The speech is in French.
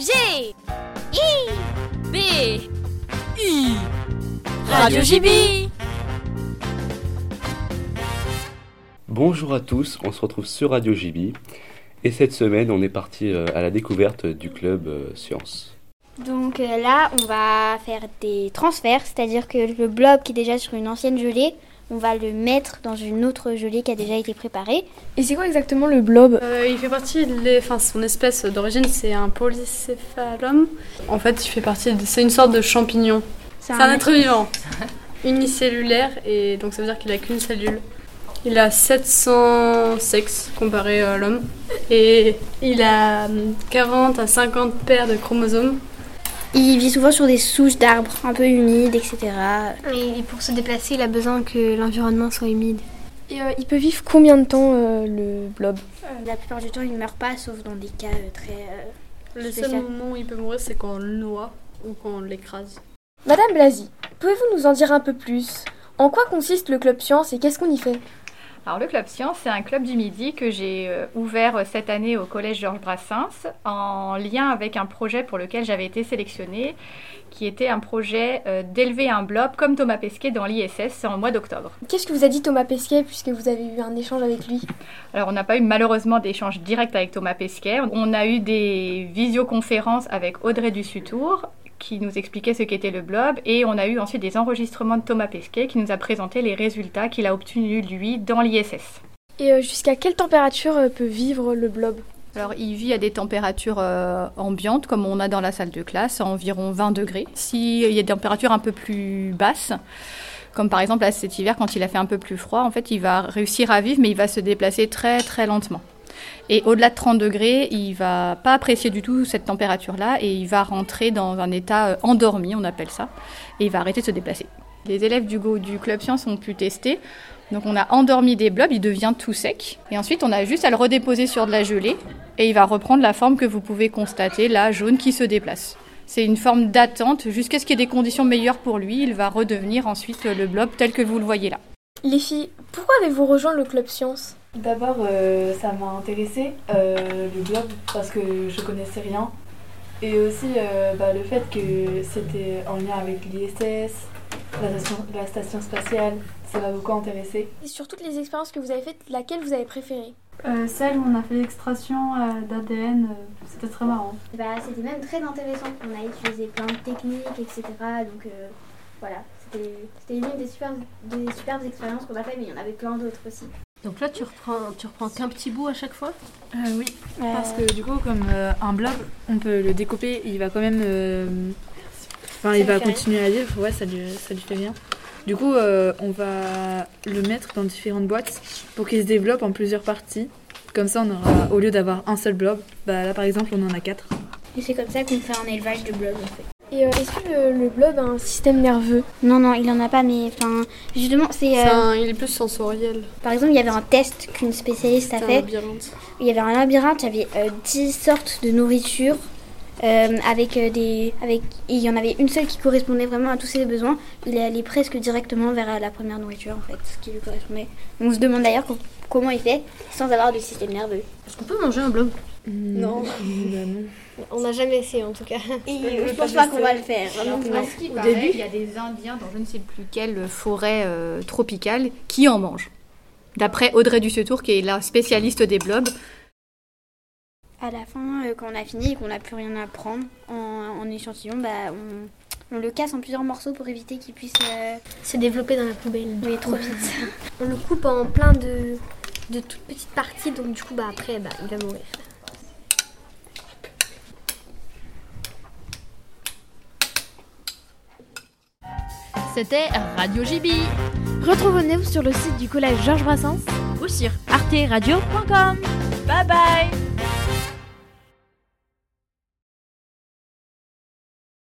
G I B I. Radio JB Bonjour à tous, on se retrouve sur Radio JB et cette semaine on est parti euh, à la découverte du club euh, Science. Donc euh, là, on va faire des transferts, c'est-à-dire que le blob qui est déjà sur une ancienne gelée, on va le mettre dans une autre gelée qui a déjà été préparée. Et c'est quoi exactement le blob? Euh, il fait partie, de l'es- enfin son espèce d'origine c'est un polycéphalum. En fait il fait partie, de- c'est une sorte de champignon. C'est un être vivant, unicellulaire et donc ça veut dire qu'il a qu'une cellule. Il a 700 sexes comparé à l'homme et il a hum, 40 à 50 paires de chromosomes. Il vit souvent sur des souches d'arbres un peu humides, etc. Et pour se déplacer, il a besoin que l'environnement soit humide. Et euh, il peut vivre combien de temps euh, le blob? La plupart du temps, il ne meurt pas, sauf dans des cas euh, très... euh, Le Spécial. seul moment où il peut mourir c'est quand on le noie ou quand on l'écrase. Madame Blasi, pouvez-vous nous en dire un peu plus? En quoi consiste le club science et qu'est-ce qu'on y fait? Alors le Club Science, c'est un club du midi que j'ai euh, ouvert euh, cette année au Collège Georges Brassens en lien avec un projet pour lequel j'avais été sélectionnée, qui était un projet euh, d'élever un blob comme Thomas Pesquet dans l'ISS en mois d'octobre. Qu'est-ce que vous a dit Thomas Pesquet puisque vous avez eu un échange avec lui? Alors on n'a pas eu malheureusement d'échange direct avec Thomas Pesquet, on a eu des visioconférences avec Audrey Dussutour qui nous expliquait ce qu'était le blob et on a eu ensuite des enregistrements de Thomas Pesquet qui nous a présenté les résultats qu'il a obtenus lui dans l'ISS. Et euh, jusqu'à quelle température euh, peut vivre le blob? Alors, il vit à des températures euh, ambiantes, comme on a dans la salle de classe, à environ 20 degrés. S'il y a des températures un peu plus basses, comme par exemple là, cet hiver, quand il a fait un peu plus froid, en fait, il va réussir à vivre, mais il va se déplacer très très lentement. Et au-delà de 30 degrés, il va pas apprécier du tout cette température-là et il va rentrer dans un état euh, endormi, on appelle ça, et il va arrêter de se déplacer. Les élèves du, Go- du Club Science ont pu tester. Donc on a endormi des blobs, il devient tout sec. Et ensuite on a juste à le redéposer sur de la gelée et il va reprendre la forme que vous pouvez constater, là, jaune, qui se déplace. C'est une forme d'attente jusqu'à ce qu'il y ait des conditions meilleures pour lui. Il va redevenir ensuite le blob tel que vous le voyez là. Les filles, pourquoi avez-vous rejoint le club science D'abord, euh, ça m'a intéressé euh, le blob parce que je connaissais rien. Et aussi euh, bah, le fait que c'était en lien avec l'ISS, la station, la station spatiale, ça m'a beaucoup intéressé. Et sur toutes les expériences que vous avez faites, laquelle vous avez préférée? Euh, celle où on a fait l'extraction euh, d'ADN, euh, c'était très marrant. Bah, c'était même très intéressant. On a utilisé plein de techniques, etc. Donc euh, voilà, c'était une des super, des superbes expériences qu'on a fait, mais il y en avait plein d'autres aussi. Donc là, tu reprends, tu reprends qu'un petit bout à chaque fois? Euh, oui, parce que du coup, comme euh, un blob, on peut le découper, il va quand même. euh, Enfin, il va continuer à vivre, ouais, ça lui, ça lui fait bien. Du coup, on va le mettre dans différentes boîtes pour qu'il se développe en plusieurs parties. Comme ça, on aura, au lieu d'avoir un seul blob, bah là par exemple, on en a quatre. Et c'est comme ça qu'on fait un élevage de blobs en fait. Et euh, est-ce que le, le blob a un système nerveux Non, non, il en a pas, mais enfin, justement, c'est. Euh, un- il est plus sensoriel. Par exemple, il y avait un test qu'une spécialiste a C'est un fait. labyrinthe. Il y avait un labyrinthe, il y avait euh, 10 sortes de nourriture. euh, avec euh, des avec et il y en avait une seule qui correspondait vraiment à tous ses besoins il est allé presque directement vers la première nourriture en fait ce qui lui correspondait on se demande d'ailleurs co- comment il fait sans avoir de système nerveux Est-ce qu'on peut manger un blob? Non. non. On n'a jamais essayé en tout cas. et je pense pas qu'on va le faire Alors, vraiment. à ce qui paraît, il y a des Indiens dans je ne sais plus quelle forêt euh, tropicale qui en mangent. D'après Audrey Dussutour, qui est la spécialiste des blobs, à la fin euh, quand on a fini et qu'on n'a plus rien à prendre en, en échantillon bah on, on le casse en plusieurs morceaux pour éviter qu'il puisse euh, C'est développé dans la poubelle. oui, trop vite On le coupe en plein de, de toutes petites parties, donc du coup, bah, après, bah, il va mourir. C'était Radio JB Retrouvez-nous sur le site du collège Georges Brassens ou sur arteradio.com. Bye bye